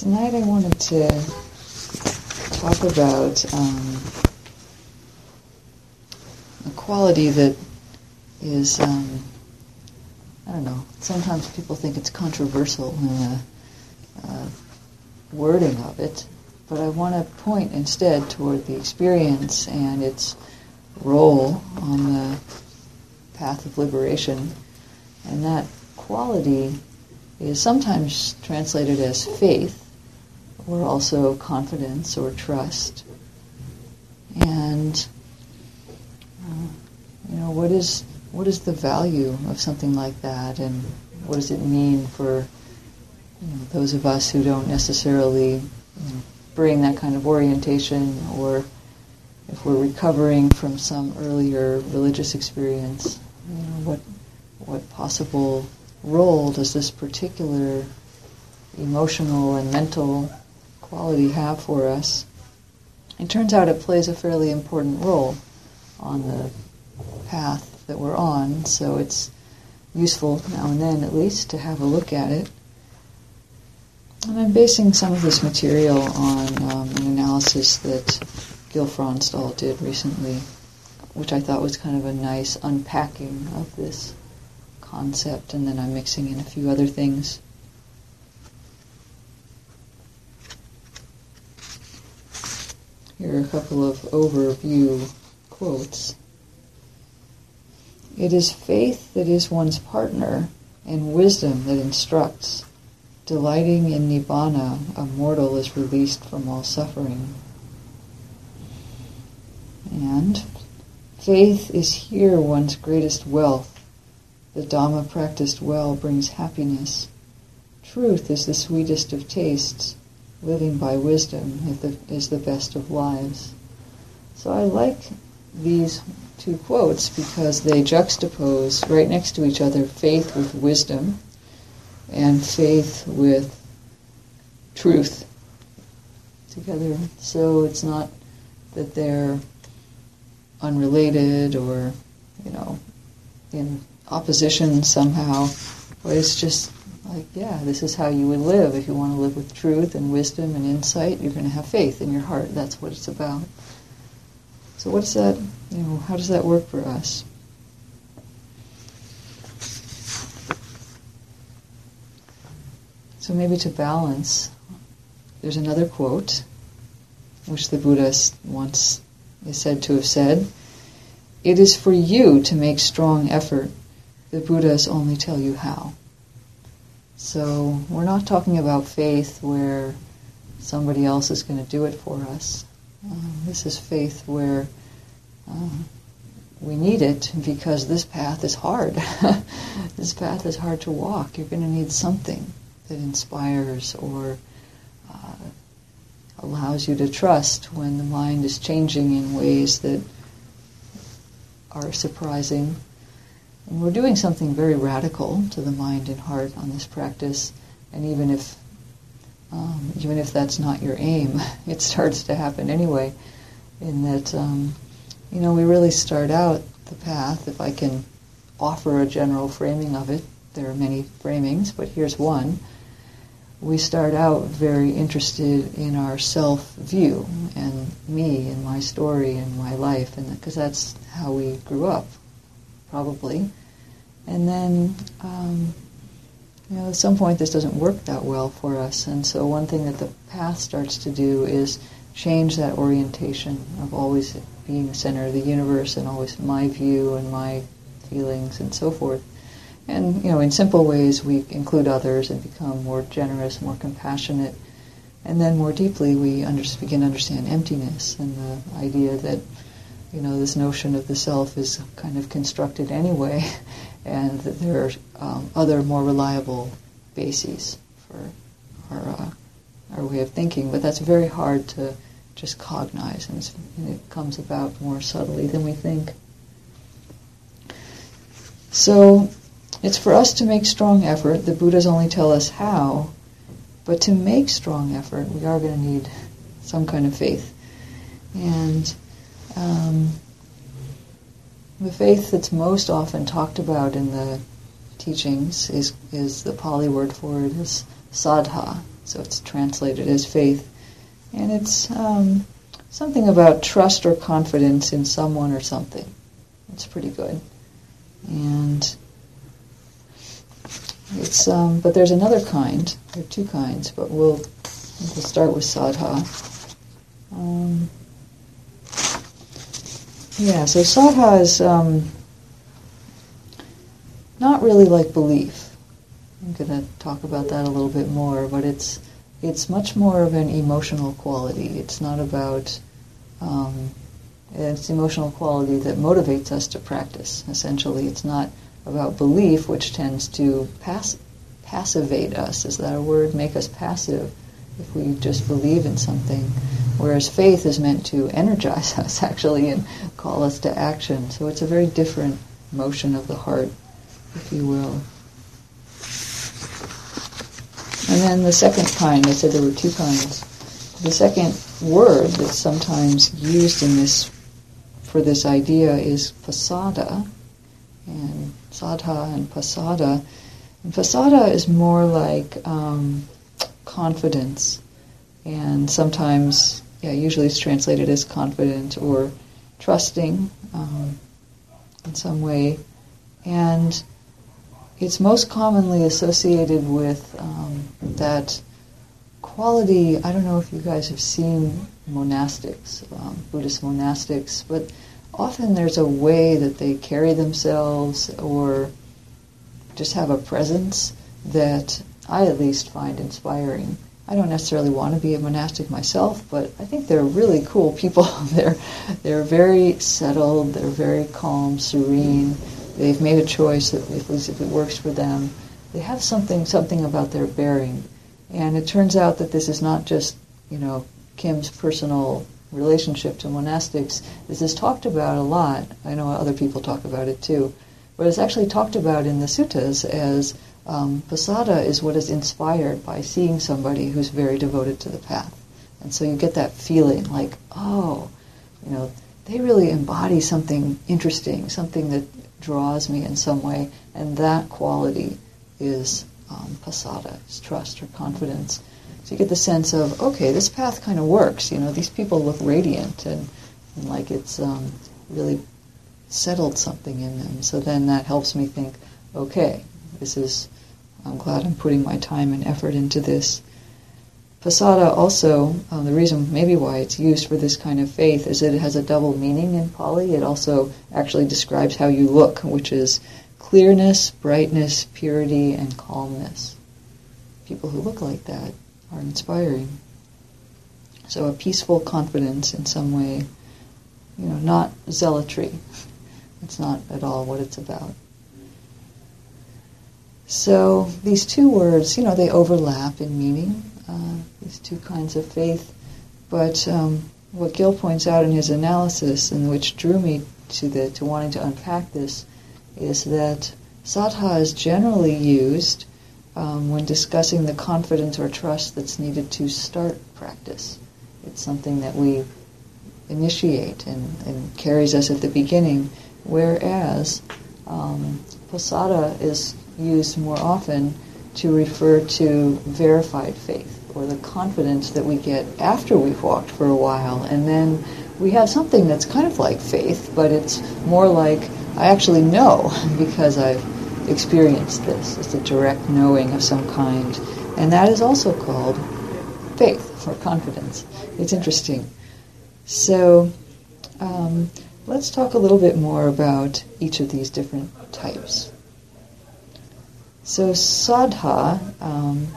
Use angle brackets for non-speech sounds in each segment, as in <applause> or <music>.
Tonight I wanted to talk about um, a quality that is, um, I don't know, sometimes people think it's controversial in the uh, wording of it, but I want to point instead toward the experience and its role on the path of liberation. And that quality is sometimes translated as faith, or also confidence or trust. And uh, you know, what is what is the value of something like that, and what does it mean for you know, those of us who don't necessarily you know, bring that kind of orientation, or if we're recovering from some earlier religious experience, you know, what what possible role does this particular emotional and mental quality have for us? It turns out it plays a fairly important role on the path that we're on, so it's useful now and then at least to have a look at it. And I'm basing some of this material on um, an analysis that Gil Fronsdal did recently, which I thought was kind of a nice unpacking of this concept, and then I'm mixing in a few other things. Here are a couple of overview quotes. It is faith that is one's partner, and wisdom that instructs. Delighting in Nibbana, a mortal is released from all suffering. And faith is here one's greatest wealth, the Dhamma practiced well brings happiness. Truth is the sweetest of tastes. Living by wisdom is the best of lives. So I like these two quotes because they juxtapose right next to each other faith with wisdom and faith with truth together. So it's not that they're unrelated or, you know, in opposition somehow, but it's just like, yeah, this is how you would live. If you want to live with truth and wisdom and insight, you're going to have faith in your heart. That's what it's about. So, what's that? You know, how does that work for us? So, maybe to balance, there's another quote, which the Buddha once is said to have said It is for you to make strong effort the Buddhas only tell you how. So we're not talking about faith where somebody else is going to do it for us. Um, this is faith where um, we need it because this path is hard. <laughs> this path is hard to walk. You're going to need something that inspires or uh, allows you to trust when the mind is changing in ways that are surprising and we're doing something very radical to the mind and heart on this practice, and even if um, even if that's not your aim, <laughs> it starts to happen anyway. In that, um, you know, we really start out the path. If I can offer a general framing of it, there are many framings, but here's one. We start out very interested in our self view and me and my story and my life, and because that's how we grew up, probably. And then, um, you know, at some point this doesn't work that well for us. And so one thing that the path starts to do is change that orientation of always being the center of the universe and always my view and my feelings and so forth. And, you know, in simple ways we include others and become more generous, more compassionate. And then more deeply we under- begin to understand emptiness and the idea that, you know, this notion of the self is kind of constructed anyway <laughs> and there are um, other more reliable bases for our, uh, our way of thinking. But that's very hard to just cognize, and, and it comes about more subtly than we think. So it's for us to make strong effort. The Buddhas only tell us how, but to make strong effort, we are going to need some kind of faith. And um, the faith that's most often talked about in the teachings is, is the Pali word for it is saddha. so it's translated as faith. And it's um, something about trust or confidence in someone or something. It's pretty good. And it's um, but there's another kind. There are two kinds, but we'll we'll start with saddha. Um, yeah, so saddha is um, not really like belief. I'm going to talk about that a little bit more, but it's it's much more of an emotional quality. It's not about um, it's emotional quality that motivates us to practice. Essentially, it's not about belief, which tends to pass, passivate us. Is that a word? Make us passive if we just believe in something. Whereas faith is meant to energize <laughs> us, actually, and call us to action. So it's a very different motion of the heart, if you will. And then the second kind, I said there were two kinds. The second word that's sometimes used in this for this idea is pasada, and saddha and pasada. And pasada is more like um, confidence, and sometimes, yeah, usually it's translated as confident or trusting um, in some way, and it's most commonly associated with um, that quality. I don't know if you guys have seen monastics, um, Buddhist monastics, but often there's a way that they carry themselves or just have a presence that I at least find inspiring. I don't necessarily want to be a monastic myself, but I think they're really cool people. <laughs> they're they're very settled, they're very calm, serene They've made a choice that at least if it works for them, they have something something about their bearing. And it turns out that this is not just, you know, Kim's personal relationship to monastics. This is talked about a lot. I know other people talk about it too. But it's actually talked about in the suttas as um, pasada is what is inspired by seeing somebody who's very devoted to the path. And so you get that feeling like, oh, you know, they really embody something interesting, something that draws me in some way, and that quality is um, pasada, is trust or confidence. So you get the sense of, okay, this path kind of works. You know, these people look radiant and, and like it's um, really settled something in them. So then that helps me think, okay, this is, I'm glad I'm putting my time and effort into this. Pasada also, um, the reason maybe why it's used for this kind of faith is that it has a double meaning in Pali. It also actually describes how you look, which is clearness, brightness, purity, and calmness. People who look like that are inspiring. So a peaceful confidence in some way, you know, not zealotry. <laughs> It's not at all what it's about. So these two words, you know, they overlap in meaning. Uh, these two kinds of faith. But um, what Gil points out in his analysis, and which drew me to the to wanting to unpack this, is that saddha is generally used um, when discussing the confidence or trust that's needed to start practice. It's something that we initiate and, and carries us at the beginning, whereas um, pasada is used more often to refer to verified faith or the confidence that we get after we've walked for a while. And then we have something that's kind of like faith, but it's more like I actually know <laughs> because I've experienced this. It's a direct knowing of some kind. And that is also called faith or confidence. It's interesting. So um, let's talk a little bit more about each of these different types. So saddha um,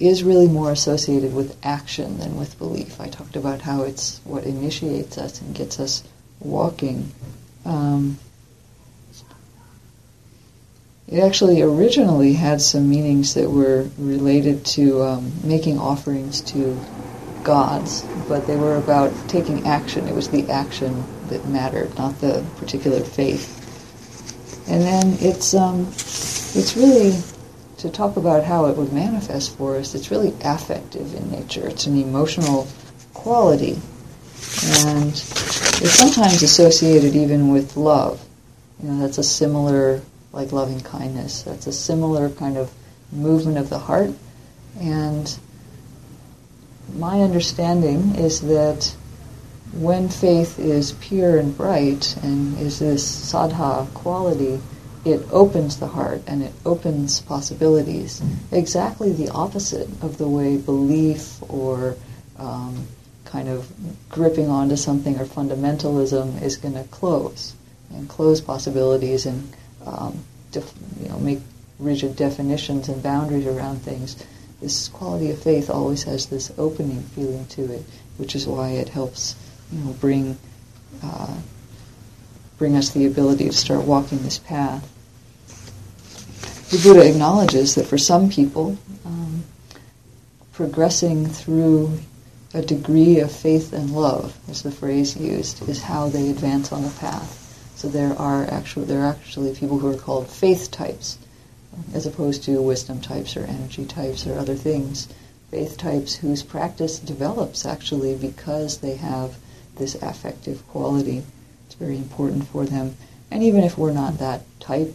is really more associated with action than with belief. I talked about how it's what initiates us and gets us walking. Um, it actually originally had some meanings that were related to um, making offerings to gods, but they were about taking action. It was the action that mattered, not the particular faith. And then it's um, it's really to talk about how it would manifest for us, it's really affective in nature. It's an emotional quality. And it's sometimes associated even with love. You know, that's a similar, like loving kindness, that's a similar kind of movement of the heart And my understanding is that when faith is pure and bright and is this saddha quality, it opens the heart and it opens possibilities. Exactly the opposite of the way belief or um, kind of gripping onto something or fundamentalism is going to close and close possibilities and um, def- you know make rigid definitions and boundaries around things. This quality of faith always has this opening feeling to it, which is why it helps you know bring uh, bring us the ability to start walking this path. The Buddha acknowledges that for some people, um, progressing through a degree of faith and love, is the phrase used, is how they advance on the path. So there are actually there are actually people who are called faith types, as opposed to wisdom types or energy types or other things. Faith types whose practice develops actually because they have this affective quality. Very important for them. And even if we're not that type,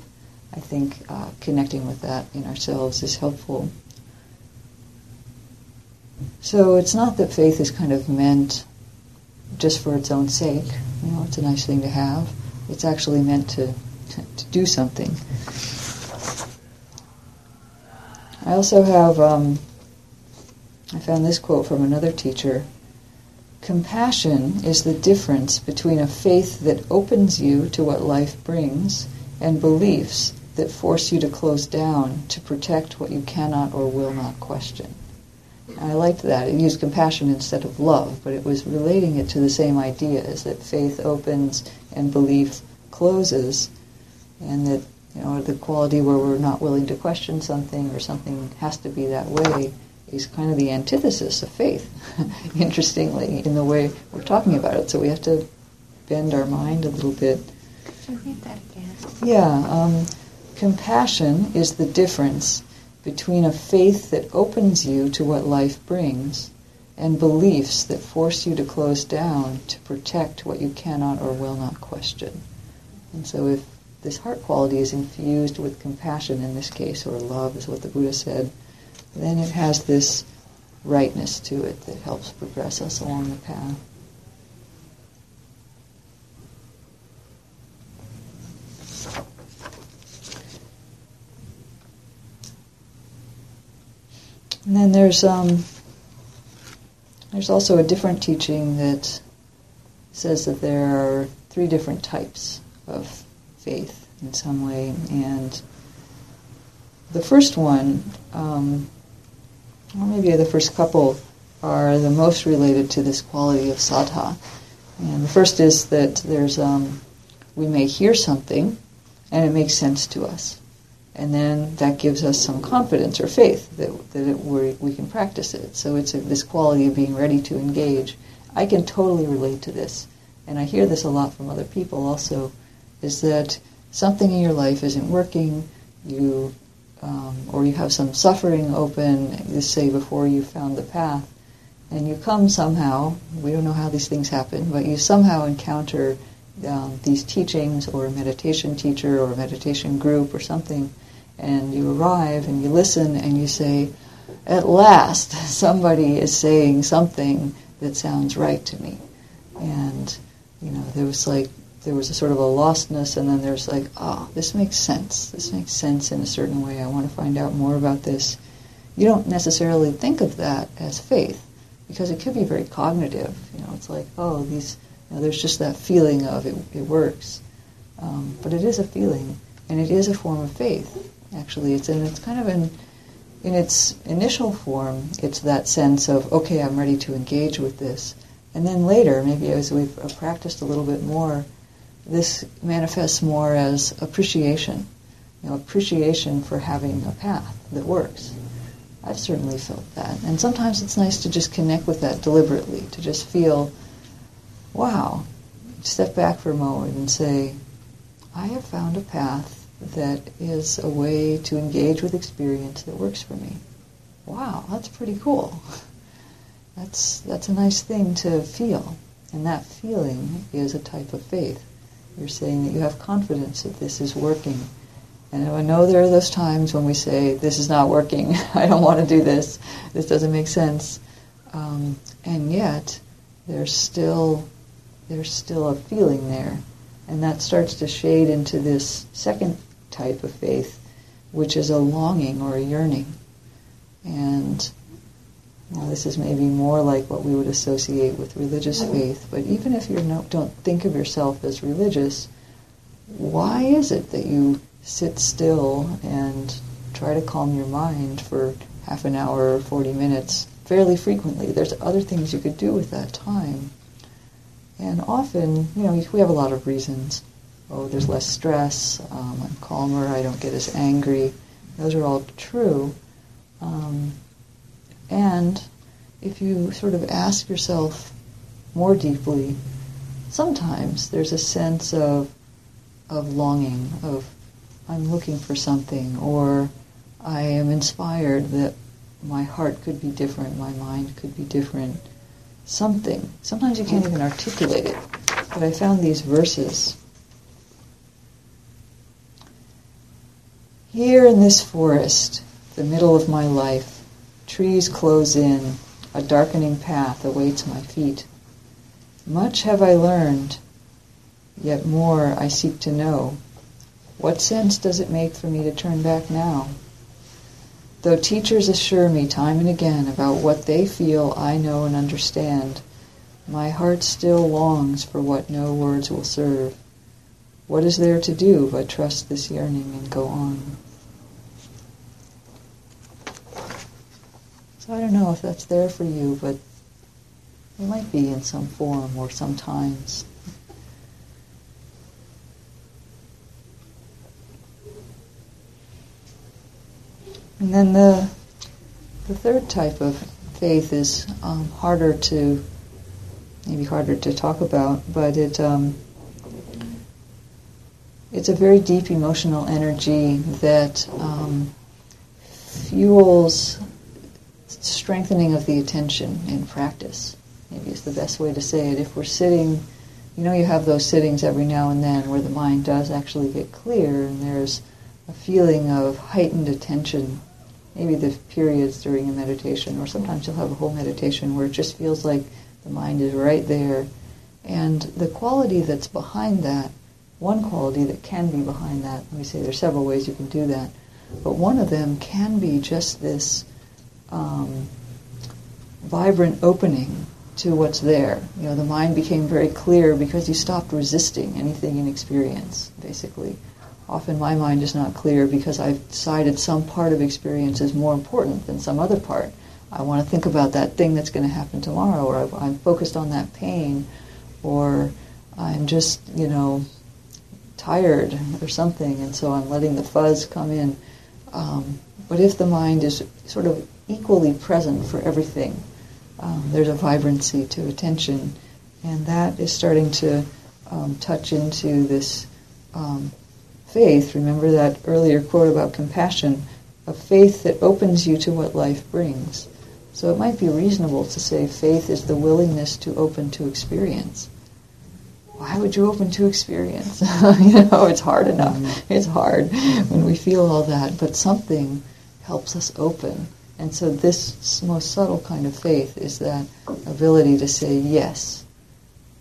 I think uh, connecting with that in ourselves is helpful. So it's not that faith is kind of meant just for its own sake. You know, it's a nice thing to have. It's actually meant to, to, to do something. I also have, um, I found this quote from another teacher. Compassion is the difference between a faith that opens you to what life brings and beliefs that force you to close down to protect what you cannot or will not question. I liked that. It used compassion instead of love, but it was relating it to the same idea is that faith opens and belief closes, and that you know the quality where we're not willing to question something or something has to be that way is kind of the antithesis of faith. <laughs> Interestingly, in the way we're talking about it, so we have to bend our mind a little bit. Repeat that again. Yeah, um, compassion is the difference between a faith that opens you to what life brings and beliefs that force you to close down to protect what you cannot or will not question. And so if this heart quality is infused with compassion in this case, or love is what the Buddha said, then it has this rightness to it that helps progress us along the path. And then there's um, there's also a different teaching that says that there are three different types of faith in some way, and the first one, um, or maybe the first couple, are the most related to this quality of saddha. And the first is that there's um, we may hear something, and it makes sense to us and then that gives us some confidence or faith that, that it, we can practice it. So it's a, this quality of being ready to engage. I can totally relate to this, and I hear this a lot from other people also, is that something in your life isn't working, you um, or you have some suffering open, let's say before you found the path, and you come somehow, we don't know how these things happen, but you somehow encounter um, these teachings or a meditation teacher or a meditation group or something and you arrive and you listen and you say, at last <laughs> somebody is saying something that sounds right to me. And, you know, there was like, there was a sort of a lostness and then there's like, oh, this makes sense. This makes sense in a certain way. I want to find out more about this. You don't necessarily think of that as faith because it could be very cognitive. You know, it's like, oh, these, you know, there's just that feeling of it, it works. Um, but it is a feeling and it is a form of faith actually. It's in it's kind of in in its initial form, it's that sense of okay, I'm ready to engage with this, and then later, maybe as we've uh, practiced a little bit more, this manifests more as appreciation, you know, appreciation for having a path that works. I've certainly felt that, and sometimes it's nice to just connect with that deliberately, to just feel, wow, step back for a moment and say, I have found a path that is a way to engage with experience that works for me. Wow, that's pretty cool. That's that's a nice thing to feel. And that feeling is a type of faith. You're saying that you have confidence that this is working. And I know there are those times when we say, this is not working, <laughs> I don't want to do this, this doesn't make sense. Um, and yet, there's still, there's still a feeling there. And that starts to shade into this second type of faith, which is a longing or a yearning. And well, this is maybe more like what we would associate with religious faith, but even if you don't think of yourself as religious, why is it that you sit still and try to calm your mind for half an hour or 40 minutes fairly frequently? There's other things you could do with that time. And often, you know, we have a lot of reasons. Oh, there's less stress, um, I'm calmer, I don't get as angry. Those are all true. Um, and if you sort of ask yourself more deeply, sometimes there's a sense of of longing, of I'm looking for something, or I am inspired that my heart could be different, my mind could be different. Something. Sometimes you can't even articulate it. But I found these verses. Here in this forest, the middle of my life, trees close in, a darkening path awaits my feet. Much have I learned, yet more I seek to know. What sense does it make for me to turn back now? Though teachers assure me time and again about what they feel I know and understand, my heart still longs for what no words will serve. What is there to do but trust this yearning and go on? So I don't know if that's there for you, but it might be in some form or sometimes. And then the the third type of faith is um, harder to maybe harder to talk about, but it um, it's a very deep emotional energy that um, fuels strengthening of the attention in practice. Maybe is the best way to say it. If we're sitting, you know, you have those sittings every now and then where the mind does actually get clear and there's a feeling of heightened attention. Maybe the periods during a meditation, or sometimes you'll have a whole meditation where it just feels like the mind is right there. And the quality that's behind that, one quality that can be behind that, let me say there's several ways you can do that, but one of them can be just this um, vibrant opening to what's there. You know, the mind became very clear because you stopped resisting anything in experience, basically. Often my mind is not clear because I've decided some part of experience is more important than some other part. I want to think about that thing that's going to happen tomorrow, or I'm focused on that pain, or I'm just, you know, tired or something, and so I'm letting the fuzz come in. Um, but if the mind is sort of equally present for everything. Um, there's a vibrancy to attention, and that is starting to um, touch into this um, faith. Remember that earlier quote about compassion, a faith that opens you to what life brings. So it might be reasonable to say faith is the willingness to open to experience. Why would you open to experience? <laughs> you know, it's hard enough. Mm-hmm. It's hard when we feel all that, but something helps us open and so this most subtle kind of faith is that ability to say yes,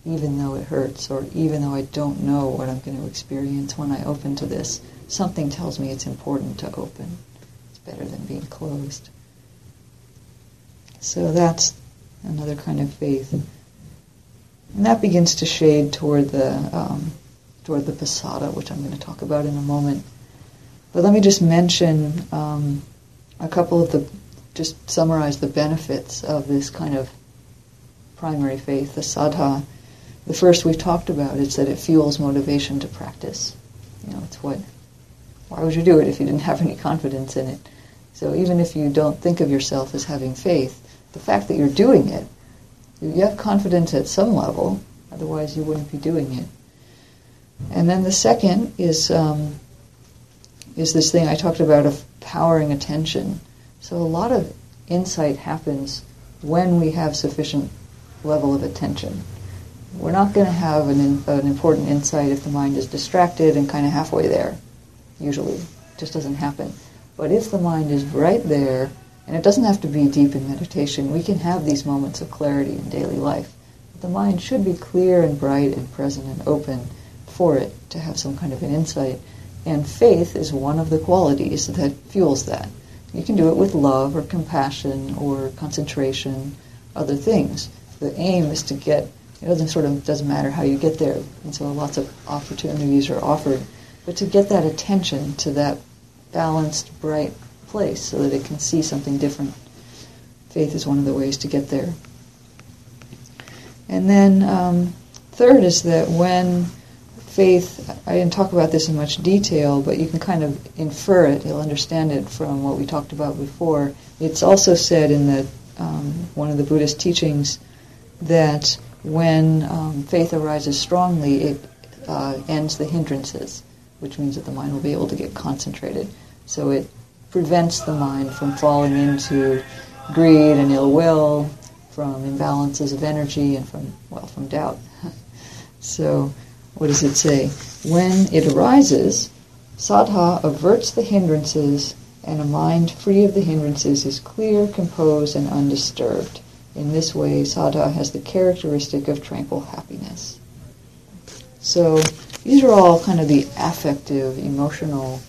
even though it hurts, or even though I don't know what I'm going to experience when I open to this. Something tells me it's important to open. It's better than being closed. So that's another kind of faith. And that begins to shade toward the um, toward the pasada, which I'm going to talk about in a moment. But let me just mention um, a couple of the just summarize the benefits of this kind of primary faith, the saddha. The first we've talked about is that it fuels motivation to practice. You know, it's what. Why would you do it if you didn't have any confidence in it? So even if you don't think of yourself as having faith, the fact that you're doing it, you have confidence at some level. Otherwise, you wouldn't be doing it. And then the second is um, is this thing I talked about of powering attention. So a lot of insight happens when we have sufficient level of attention. We're not going to have an, an important insight if the mind is distracted and kind of halfway there. usually. It just doesn't happen. But if the mind is right there, and it doesn't have to be deep in meditation, we can have these moments of clarity in daily life. The mind should be clear and bright and present and open for it to have some kind of an insight. And faith is one of the qualities that fuels that. You can do it with love or compassion or concentration, other things. The aim is to get, it doesn't sort of doesn't matter how you get there. And so lots of opportunities are offered. But to get that attention to that balanced, bright place so that it can see something different. Faith is one of the ways to get there. And then um, third is that when faith, I didn't talk about this in much detail, but you can kind of infer it, you'll understand it from what we talked about before. It's also said in the, um, one of the Buddhist teachings that when um, faith arises strongly, it uh, ends the hindrances, which means that the mind will be able to get concentrated. So it prevents the mind from falling into greed and ill will, from imbalances of energy, and from, well, from doubt. <laughs> so what does it say? When it arises, saddha averts the hindrances, and a mind free of the hindrances is clear, composed, and undisturbed. In this way, saddha has the characteristic of tranquil happiness. So these are all kind of the affective, emotional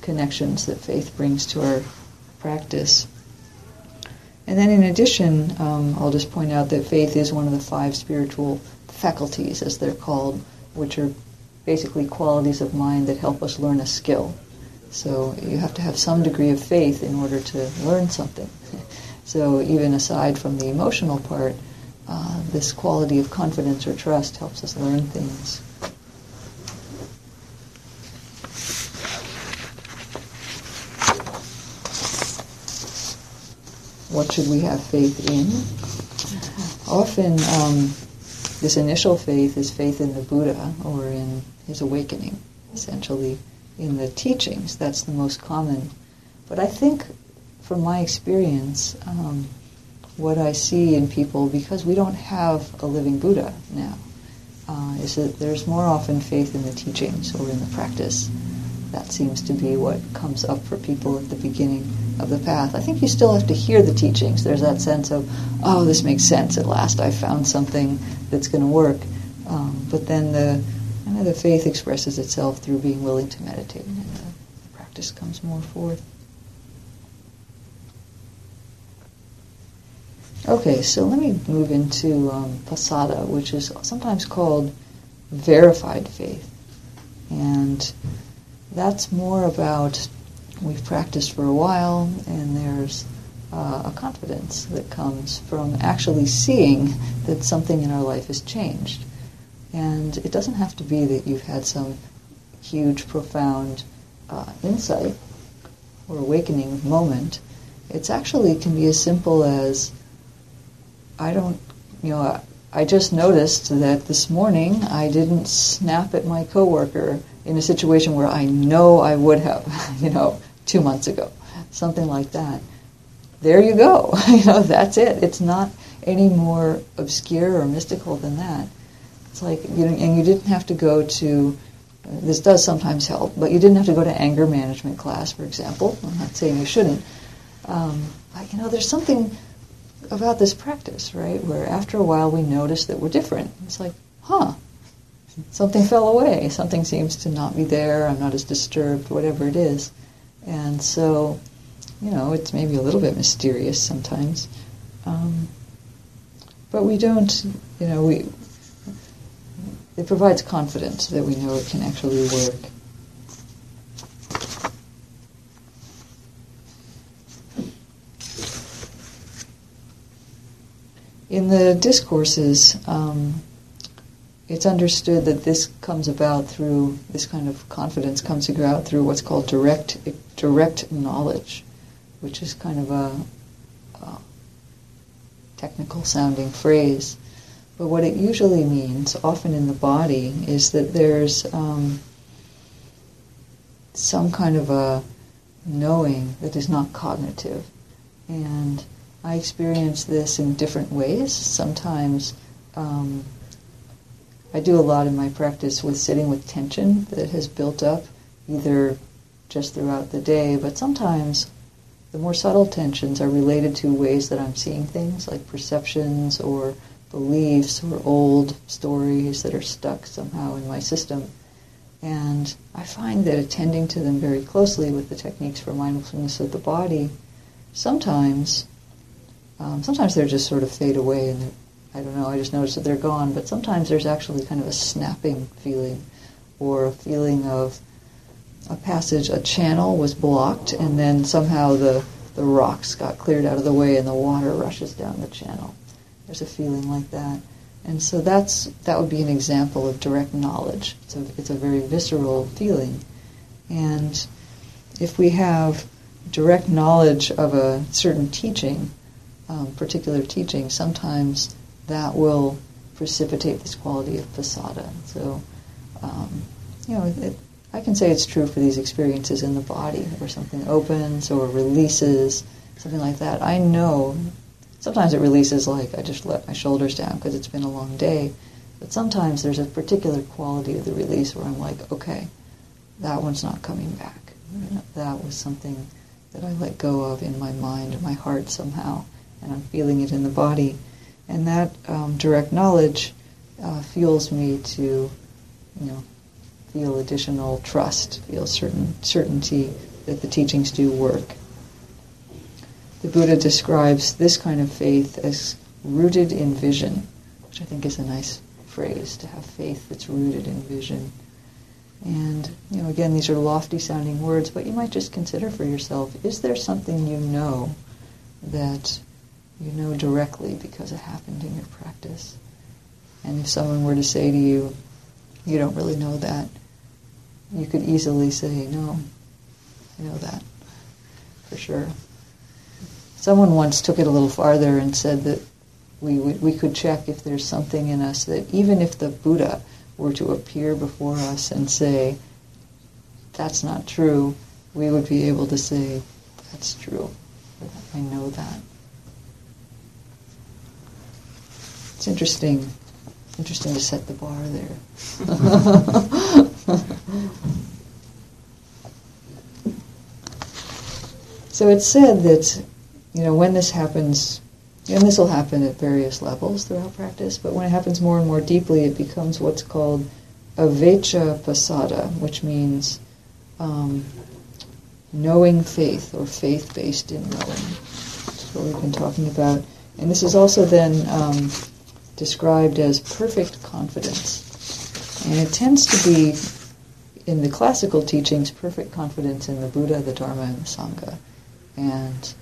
connections that faith brings to our practice. And then, in addition, um, I'll just point out that faith is one of the five spiritual faculties, as they're called, which are basically qualities of mind that help us learn a skill. So you have to have some degree of faith in order to learn something. <laughs> so even aside from the emotional part, uh, this quality of confidence or trust helps us learn things. What should we have faith in? Often, um, this initial faith is faith in the Buddha or in his awakening, essentially in the teachings. That's the most common. But I think, from my experience, um, what I see in people, because we don't have a living Buddha now, uh, is that there's more often faith in the teachings or in the practice. That seems to be what comes up for people at the beginning of the path. I think you still have to hear the teachings. There's that sense of, oh, this makes sense. At last, I found something that's going to work. Um, but then the kind of the faith expresses itself through being willing to meditate, and the practice comes more forth. Okay, so let me move into um, pasada, which is sometimes called verified faith, and that's more about we've practiced for a while, and there's uh, a confidence that comes from actually seeing that something in our life has changed. And it doesn't have to be that you've had some huge, profound uh, insight or awakening moment. It's actually can be as simple as I don't, you know, I just noticed that this morning I didn't snap at my coworker in a situation where I know I would have, <laughs> you know, two months ago, something like that. There you go. <laughs> you know, that's it. It's not any more obscure or mystical than that. It's like, you know, and you didn't have to go to, uh, this does sometimes help, but you didn't have to go to anger management class, for example. I'm not saying you shouldn't. Um, but, you know, there's something about this practice, right, where after a while we notice that we're different. It's like, huh, something fell away. Something seems to not be there. I'm not as disturbed, whatever it is. And so, you know, it's maybe a little bit mysterious sometimes. Um, but we don't, you know, we, it provides confidence that we know it can actually work. In the discourses, um, it's understood that this comes about through this kind of confidence comes about through what's called direct direct knowledge, which is kind of a, a technical sounding phrase. But what it usually means, often in the body, is that there's um, some kind of a knowing that is not cognitive. And I experience this in different ways. Sometimes um, I do a lot in my practice with sitting with tension that has built up either just throughout the day, but sometimes the more subtle tensions are related to ways that I'm seeing things, like perceptions or beliefs or old stories that are stuck somehow in my system. And I find that attending to them very closely with the techniques for mindfulness of the body, sometimes, um, sometimes they're just sort of fade away and I don't know, I just noticed that they're gone, but sometimes there's actually kind of a snapping feeling or a feeling of a passage, a channel was blocked and then somehow the, the rocks got cleared out of the way and the water rushes down the channel. There's a feeling like that. And so that's that would be an example of direct knowledge. It's a, it's a very visceral feeling. And if we have direct knowledge of a certain teaching, um, particular teaching, sometimes that will precipitate this quality of pasada. So, um, you know, it, I can say it's true for these experiences in the body, where something opens or releases, something like that. I know Sometimes it releases like I just let my shoulders down because it's been a long day. But sometimes there's a particular quality of the release where I'm like, okay, that one's not coming back. You know, that was something that I let go of in my mind my heart somehow, and I'm feeling it in the body. And that um, direct knowledge uh, fuels me to, you know, feel additional trust, feel certain certainty that the teachings do work. The Buddha describes this kind of faith as rooted in vision, which I think is a nice phrase to have faith that's rooted in vision. And, you know, again, these are lofty sounding words, but you might just consider for yourself is there something you know that you know directly because it happened in your practice? And if someone were to say to you, you don't really know that, you could easily say, no, I know that for sure. Someone once took it a little farther and said that we, we could check if there's something in us that even if the Buddha were to appear before us and say, that's not true, we would be able to say, that's true. I know that. It's interesting. Interesting to set the bar there. <laughs> so it's said that you know, when this happens, and this will happen at various levels throughout practice, but when it happens more and more deeply, it becomes what's called avecca pasada, which means um, knowing faith or faith based in knowing. That's what we've been talking about. And this is also then um, described as perfect confidence. And it tends to be, in the classical teachings, perfect confidence in the Buddha, the Dharma, and the Sangha. And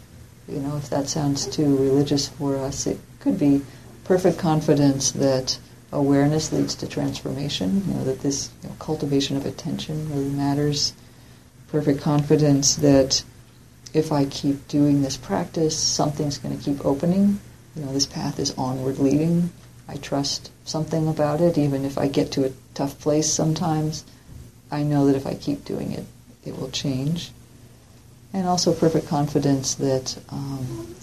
you know, if that sounds too religious for us, it could be perfect confidence that awareness leads to transformation, you know, that this you know, cultivation of attention really matters. Perfect confidence that if I keep doing this practice, something's going to keep opening. You know, this path is onward leading. I trust something about it, even if I get to a tough place sometimes. I know that if I keep doing it, it will change and also perfect confidence that um,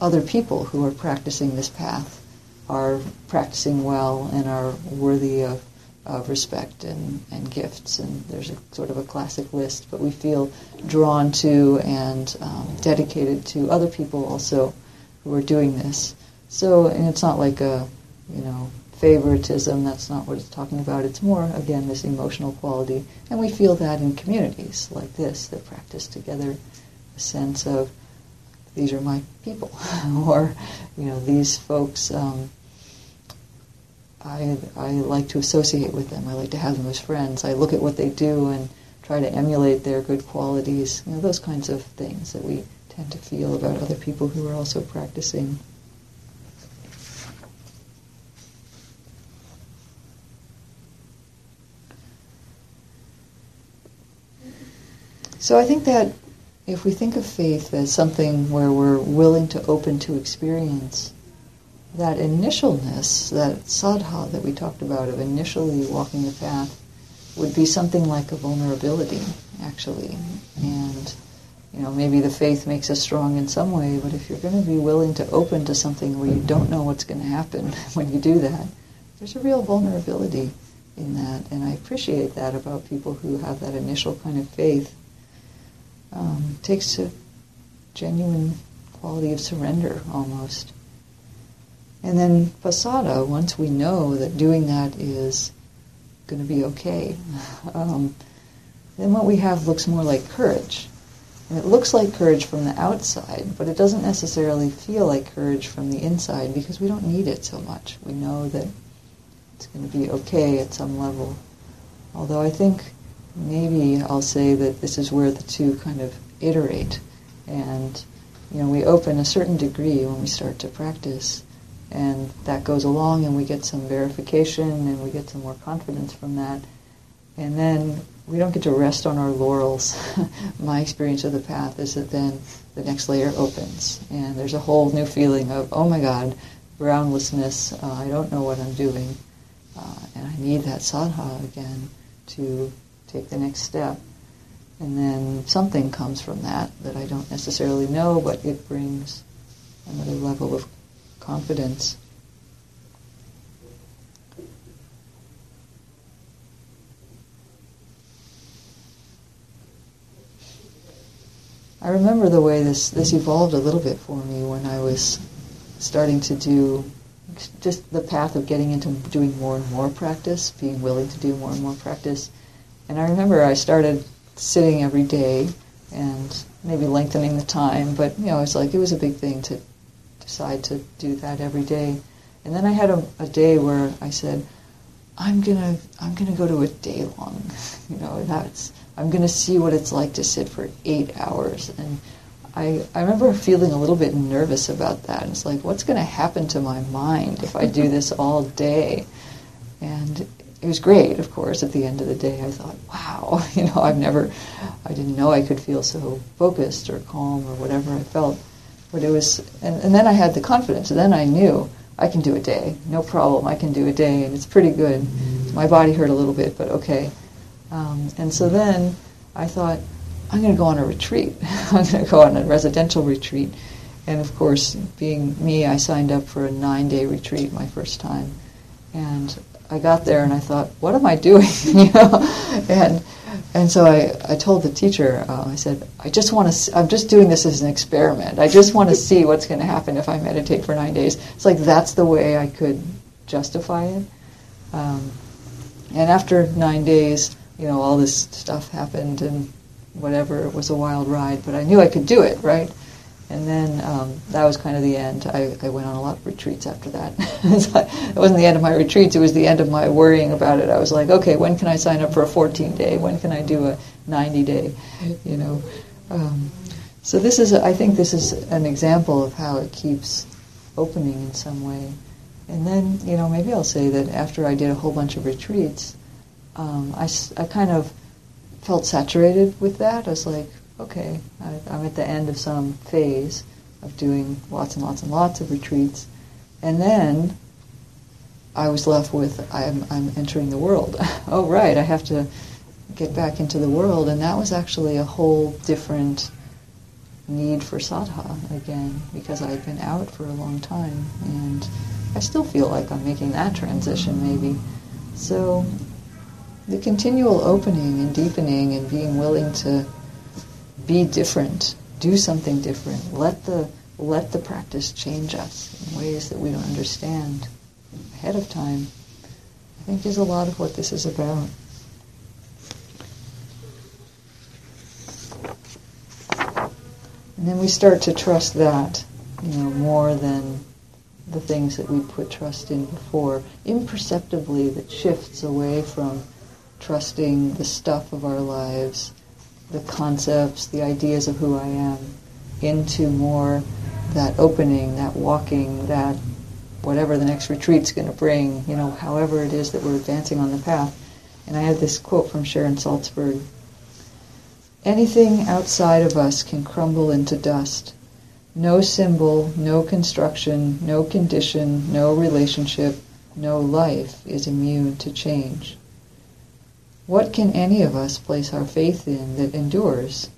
other people who are practicing this path are practicing well and are worthy of, of respect and, and gifts. And there's a sort of a classic list, but we feel drawn to and um, dedicated to other people also who are doing this. So, and it's not like a, you know, favoritism. That's not what it's talking about. It's more, again, this emotional quality. And we feel that in communities like this that practice together a sense of these are my people, <laughs> or, you know, these folks, um, I, I like to associate with them. I like to have them as friends. I look at what they do and try to emulate their good qualities. You know, those kinds of things that we tend to feel about other people who are also practicing. So I think that if we think of faith as something where we're willing to open to experience, that initialness, that saddha that we talked about of initially walking the path, would be something like a vulnerability, actually. And, you know, maybe the faith makes us strong in some way, but if you're going to be willing to open to something where you don't know what's going to happen <laughs> when you do that, there's a real vulnerability in that, and I appreciate that about people who have that initial kind of faith. Um, it takes a genuine quality of surrender almost. And then pasada, once we know that doing that is going to be okay, <laughs> um, then what we have looks more like courage. And it looks like courage from the outside, but it doesn't necessarily feel like courage from the inside because we don't need it so much. We know that it's going to be okay at some level. Although I think maybe I'll say that this is where the two kind of iterate. And, you know, we open a certain degree when we start to practice. And that goes along and we get some verification and we get some more confidence from that. And then we don't get to rest on our laurels. <laughs> My experience of the path is that then the next layer opens and there's a whole new feeling of, oh my God, groundlessness, uh, I don't know what I'm doing. Uh, and I need that saddha again to take the next step. And then something comes from that that I don't necessarily know, but it brings another level of confidence. I remember the way this, this evolved a little bit for me when I was starting to do just the path of getting into doing more and more practice, being willing to do more and more practice. And I remember I started sitting every day and maybe lengthening the time, but you know, it's like it was a big thing to decide to do that every day. And then I had a, a day where I said, I'm gonna I'm gonna go to a day long, <laughs> you know, that's I'm gonna see what it's like to sit for eight hours and I, I remember feeling a little bit nervous about that. It's like, what's going to happen to my mind if I do this all day? And it was great, of course. At the end of the day, I thought, wow, <laughs> you know, I've never, I didn't know I could feel so focused or calm or whatever I felt. But it was, and, and then I had the confidence. And then I knew I can do a day, no problem. I can do a day, and it's pretty good. My body hurt a little bit, but okay. Um, and so then I thought, I'm going to go on a retreat. <laughs> I'm going to go on a residential retreat. And of course, being me, I signed up for a nine day retreat my first time. And I got there and I thought, what am I doing? <laughs> you know? And, and so I, I told the teacher, uh, I said, I just want to, I'm just doing this as an experiment. I just want to see <laughs> what's going to happen if I meditate for nine days. It's like that's the way I could justify it. Um, and after nine days, you know, all this stuff happened and whatever. It was a wild ride, but I knew I could do it, right? And then um, that was kind of the end. I, I, went on a lot of retreats after that. <laughs> it wasn't the end of my retreats, it was the end of my worrying about it. I was like, okay, when can I sign up for a 14 day? When can I do a 90 day? <laughs> You know. Um, so this is, a, I think this is an example of how it keeps opening in some way. And then, you know, maybe I'll say that after I did a whole bunch of retreats, um, I, I kind of felt saturated with that. I was like, okay, I, I'm at the end of some phase of doing lots and lots and lots of retreats. And then I was left with, I'm, I'm entering the world. <laughs> oh, right, I have to get back into the world. And that was actually a whole different need for saddha again, because I had been out for a long time. And I still feel like I'm making that transition, maybe. So the continual opening and deepening and being willing to be different, do something different, let the let the practice change us in ways that we don't understand ahead of time, I think is a lot of what this is about. And then we start to trust that, you know, more than the things that we put trust in before, imperceptibly that shifts away from trusting the stuff of our lives, the concepts, the ideas of who I am, into more that opening, that walking, that whatever the next retreat's going to bring, you know, however it is that we're advancing on the path. And I had this quote from Sharon Salzberg Anything outside of us can crumble into dust. No symbol, no construction, no condition, no relationship, no life is immune to change. What can any of us place our faith in that endures?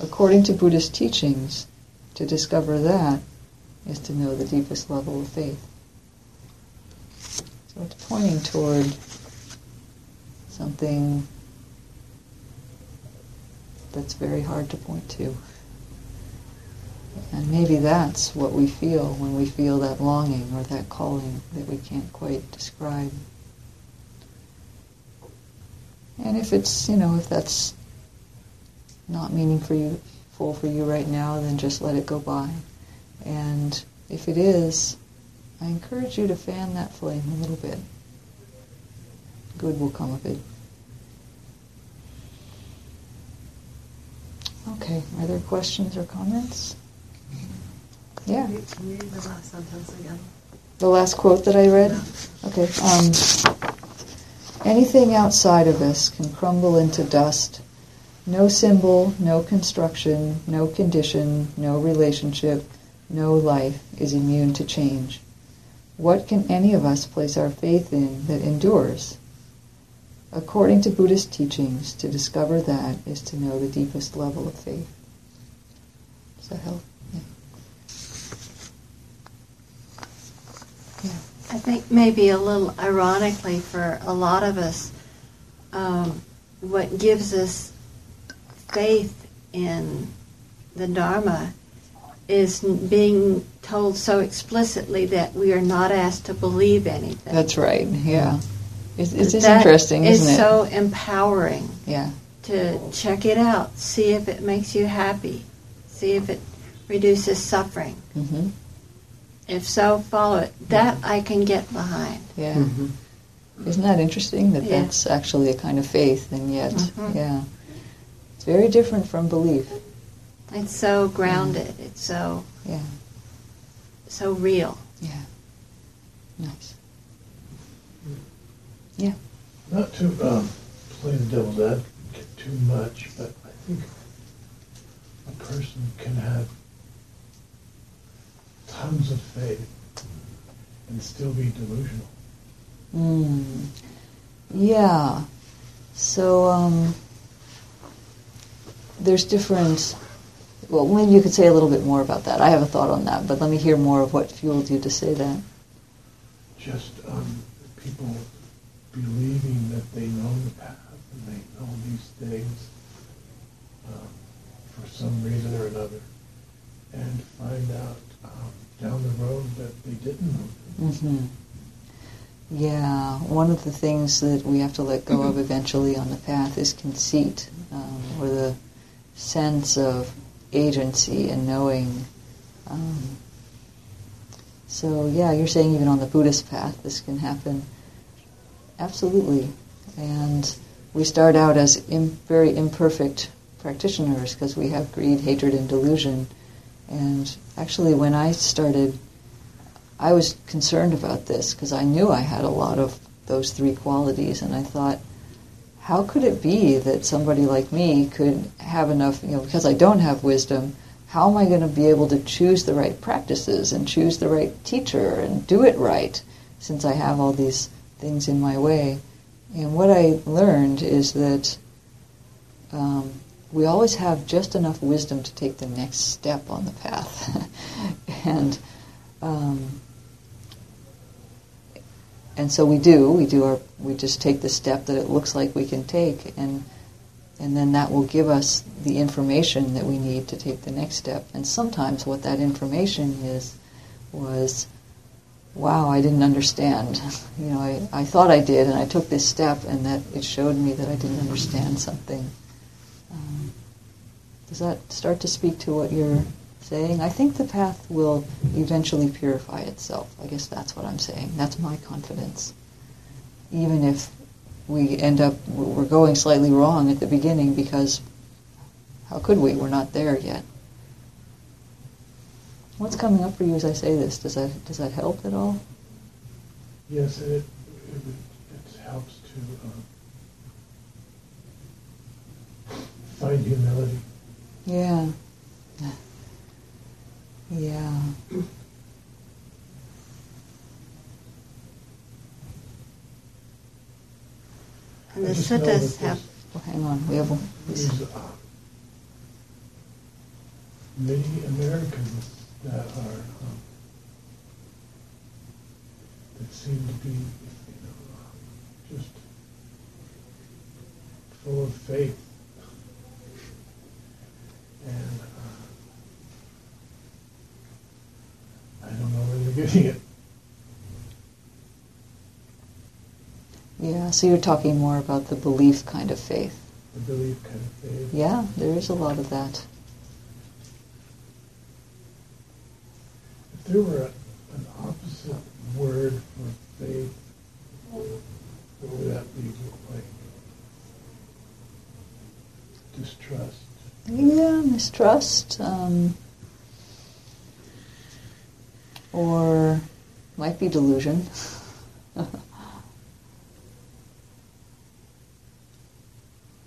According to Buddhist teachings, to discover that is to know the deepest level of faith. So it's pointing toward something that's very hard to point to. And maybe that's what we feel when we feel that longing or that calling that we can't quite describe. And if it's, you know, if that's not meaningful for you, full for you right now, then just let it go by. And if it is, I encourage you to fan that flame a little bit. Good will come of it. Okay, are there questions or comments? Yeah. Can you read the last sentence again? The last quote that I read? Okay. Um, anything outside of us can crumble into dust. No symbol, no construction, no condition, no relationship, no life is immune to change. What can any of us place our faith in that endures? According to Buddhist teachings, to discover that is to know the deepest level of faith. Does that help? Yeah. Yeah. I think maybe a little ironically for a lot of us, um, what gives us faith in the Dharma is being told so explicitly that we are not asked to believe anything. That's right. Yeah. It's, it's interesting, is isn't it? It's so empowering yeah. to check it out, see if it makes you happy, see if it reduces suffering. hmm If so, follow it. That I can get behind. Yeah. Mm-hmm. Isn't that interesting that Yeah. that's actually a kind of faith, and yet, Mhm. yeah, it's very different from belief. It's so grounded. It's so Yeah. so real. Yeah. Nice. Yeah. Not to um, play the devil's advocate too much, but I think a person can have tons of faith and still be delusional. Mm. Yeah. So um, there's different. Well, maybe you could say a little bit more about that. I have a thought on that, but let me hear more of what fueled you to say that. Just um, people believing that they know the path and they know these things um, for some reason or another, and find out um, down the road that they didn't know. hmm Yeah, one of the things that we have to let go of eventually on the path is conceit, um, or the sense of agency and knowing. Um, so, yeah, you're saying even on the Buddhist path this can happen. Absolutely. And we start out as Im- very imperfect practitioners because we have greed, hatred, and delusion. And actually, when I started I was concerned about this because I knew I had a lot of those three qualities, and I thought, how could it be that somebody like me could have enough, you know, because I don't have wisdom, how am I going to be able to choose the right practices and choose the right teacher and do it right since I have all these things in my way? And what I learned is that um, we always have just enough wisdom to take the next step on the path. <laughs> and um, and so we do. We do our. We just take the step that it looks like we can take, and and then that will give us the information that we need to take the next step. And sometimes what that information is was, wow, I didn't understand. <laughs> You know, I, I thought I did, and I took this step, and that it showed me that I didn't understand something. Does that start to speak to what you're saying? I think the path will eventually purify itself. I guess that's what I'm saying. That's my confidence. Even if we end up, we're going slightly wrong at the beginning because how could we? We're not there yet. What's coming up for you as I say this? Does that does that help at all? Yes, it, it, it helps to um, find humility. Yeah. Yeah. And the I suttas have Well, hang on. We have one. There's uh, many Americans that are um, that seem to be, you know, just full of faith. And uh, I don't know where they're getting it. Yeah, so you're talking more about the belief kind of faith. The belief kind of faith. Yeah, there is a lot of that. If there were a, an opposite word for faith, what would that be look like? Distrust. Yeah, mistrust. Um, or might be delusion. <laughs>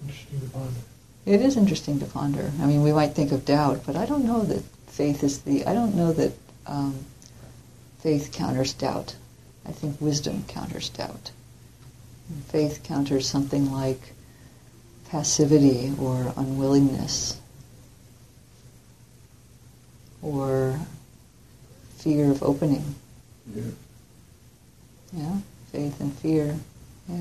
Interesting to ponder. It is interesting to ponder. I mean, we might think of doubt, but I don't know that faith is the. I don't know that um, faith counters doubt. I think wisdom counters doubt. And faith counters something like passivity or unwillingness or fear of opening. Yeah. Yeah, faith and fear. Yeah.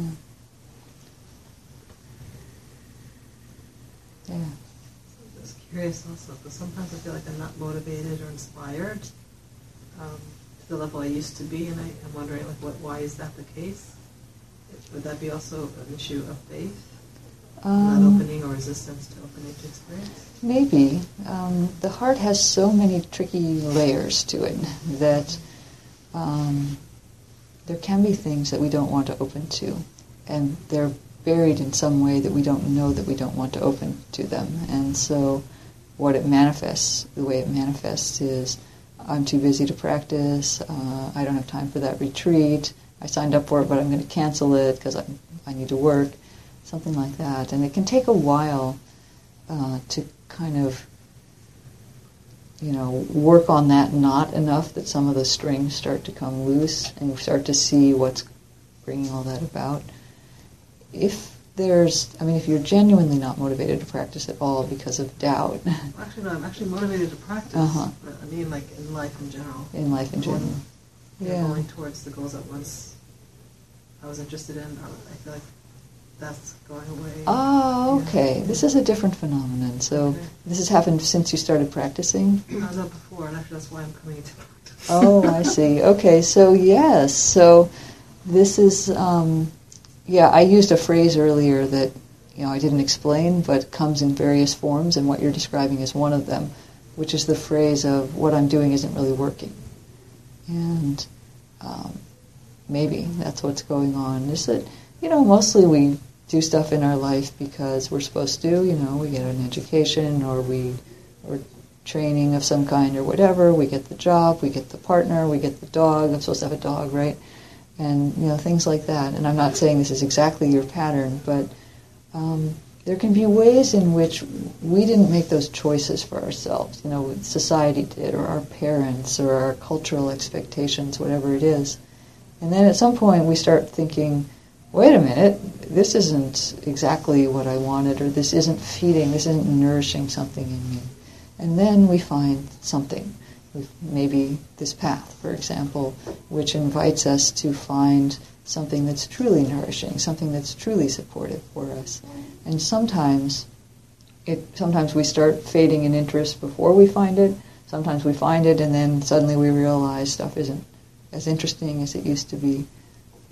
Yeah. I'm just curious also, because sometimes I feel like I'm not motivated or inspired um, to the level I used to be, and I, I'm wondering, like, what, why is that the case? Would that be also an issue of faith? Not Um, opening or resistance to opening to experience? Maybe. Um, the heart has so many tricky layers to it that um, there can be things that we don't want to open to, and they're buried in some way that we don't know that we don't want to open to them. And so, what it manifests, the way it manifests, is I'm too busy to practice. Uh, I don't have time for that retreat. I signed up for it, but I'm going to cancel it because I I need to work. Something like that, and it can take a while uh, to kind of you know work on that knot enough that some of the strings start to come loose and you start to see what's bringing all that about if there's i mean if you're genuinely not motivated to practice at all because of doubt Actually, no, I'm actually motivated to practice. Uh-huh. I mean, like, in life in general. in life in Going- general yeah. Going towards the goals that once I was interested in, I feel like that's going away. oh Yeah. okay this is a different phenomenon so Okay. this has happened since you started practicing I was before, and actually that's why I'm coming into practice. Oh, I <laughs> see. Okay, so yes, so this is, um, yeah, I used a phrase earlier that, you know, I didn't explain, but comes in various forms, and what you're describing is one of them, which is the phrase of what I'm doing isn't really working. And um, maybe that's what's going on. Is that, you know, mostly we do stuff in our life because we're supposed to, you know, we get an education or we, or training of some kind or whatever. We get the job, we get the partner, we get the dog. I'm supposed to have a dog, right? And you know things like that. And I'm not saying this is exactly your pattern, but um, there can be ways in which we didn't make those choices for ourselves. You know, society did, or our parents, or our cultural expectations, whatever it is. And then at some point we start thinking, wait a minute, this isn't exactly what I wanted, or this isn't feeding, this isn't nourishing something in me. And then we find something, maybe this path, for example, which invites us to find something that's truly nourishing, something that's truly supportive for us. And sometimes it sometimes we start fading in interest before we find it. Sometimes we find it and then suddenly we realize stuff isn't as interesting as it used to be.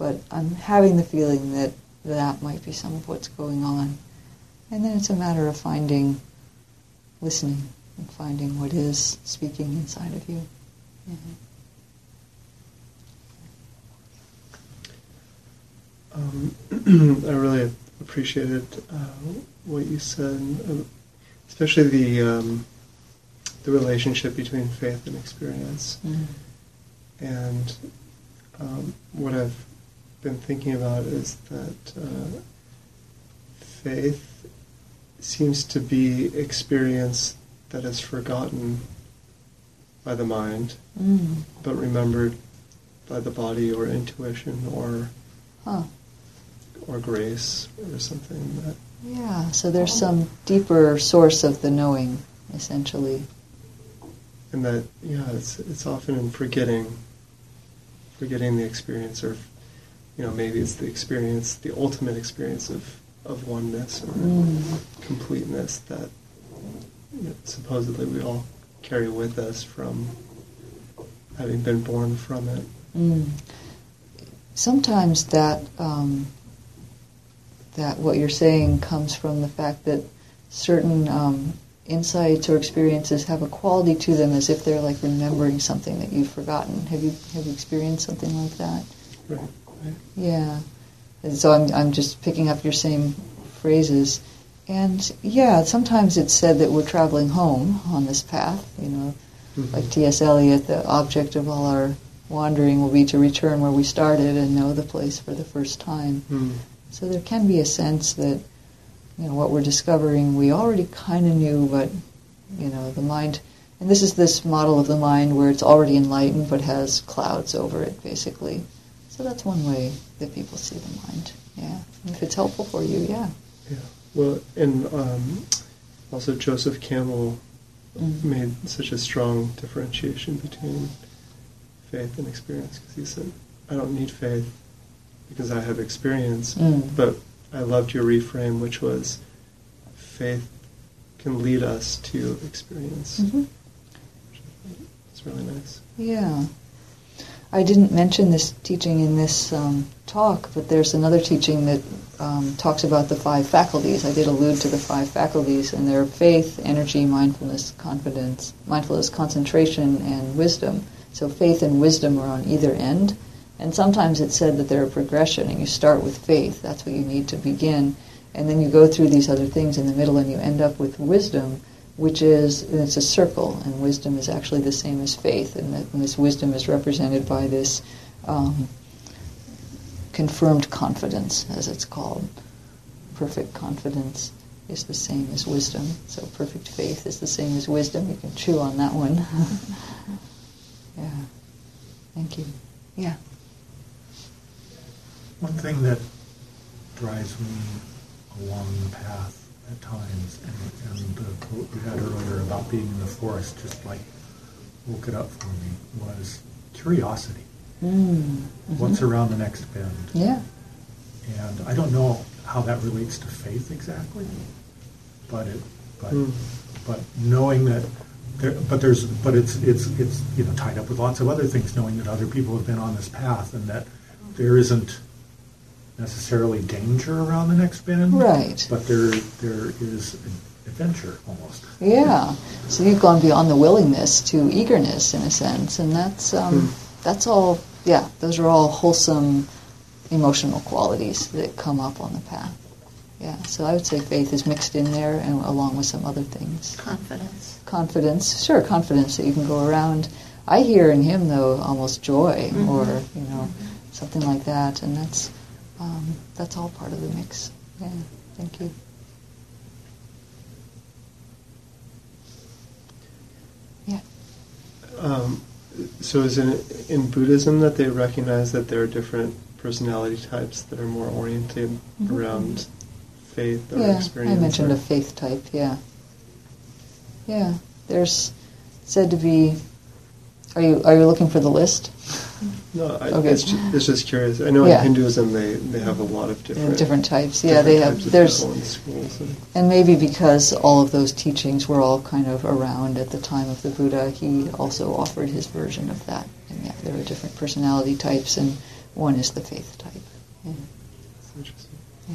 But I'm having the feeling that that might be some of what's going on. And then it's a matter of finding, listening, and finding what is speaking inside of you. Mhm. Um, <clears throat> I really appreciated uh, what you said, uh, especially the um, the relationship between faith and experience. Mhm. And um, what I've been thinking about is that uh, faith seems to be experience that is forgotten by the mind, Mm. but remembered by the body or intuition or Huh. or grace or something that Yeah, so there's some deeper source of the knowing, essentially. and that yeah it's it's often in forgetting forgetting the experience or you know maybe it's the experience the ultimate experience of of oneness or Mm. completeness that you know, supposedly we all carry with us from having been born from it. Mm. Sometimes that um, that what you're saying comes from the fact that certain um, insights or experiences have a quality to them as if they're like remembering something that you've forgotten. Have you have you experienced something like that? Right. Right. Yeah. And so I'm I'm just picking up your same phrases. And yeah, sometimes it's said that we're traveling home on this path, you know, Mhm. like T.S. Eliot, the object of all our wandering will be to return where we started and know the place for the first time. Mm. So there can be a sense that, you know, what we're discovering we already kind of knew, but, you know, the mind, and this is this model of the mind where it's already enlightened but has clouds over it, basically. So that's one way that people see the mind. Yeah. And if it's helpful for you, yeah. Yeah. Well, and um, also Joseph Campbell Mm. made such a strong differentiation between faith and experience because he said, "I don't need faith because I have experience." Mm. But I loved your reframe, which was, "Faith can lead us to experience." Mhm. It's really nice. Yeah. I didn't mention this teaching in this um, talk, but there's another teaching that um, talks about the five faculties. I did allude to the five faculties, and they're faith, energy, mindfulness, confidence, mindfulness, concentration, and wisdom. So faith and wisdom are on either end. And sometimes it's said that they're a progression, and you start with faith. That's what you need to begin. And then you go through these other things in the middle, and you end up with wisdom, which is it's a circle, and wisdom is actually the same as faith, and, that, and this wisdom is represented by this um, confirmed confidence, as it's called. Perfect confidence is the same as wisdom, so perfect faith is the same as wisdom. You can chew on that one. <laughs> yeah. Thank you. Yeah. One thing that drives me along the path at times, and, and the quote you had earlier about being in the forest just like woke it up for me, was curiosity. Mm. What's Mhm. around the next bend? Yeah. And I don't know how that relates to faith exactly, but it, but, Mm. but knowing that there, but there's, but it's, it's, it's, you know, tied up with lots of other things, knowing that other people have been on this path and that there isn't necessarily danger around the next bend. Right. But there, there is adventure almost. Yeah. So you've gone beyond the willingness to eagerness, in a sense, and that's um, Hmm. that's all. Yeah, those are all wholesome emotional qualities that come up on the path. Yeah. So I would say faith is mixed in there, and along with some other things. Confidence. Confidence, sure, confidence that you can go around. I hear in him though almost joy, Mhm. or you know, something like that, and that's um, that's all part of the mix. Yeah. Thank you. Yeah. Um, so is it in Buddhism that they recognize that there are different personality types that are more oriented Mhm. around faith or Yeah, experience? I mentioned or- a faith type, yeah. Yeah, there's said to be. Are you are you looking for the list? No, I, Okay. it's, ju- it's just curious. I know Yeah. in Hinduism they, they have a lot of different Different types, yeah. They different types have there's and schools. And, and maybe because all of those teachings were all kind of around at the time of the Buddha, he also offered his version of that. And yeah, there are different personality types, and one is the faith type. Yeah. it's interesting. Yeah.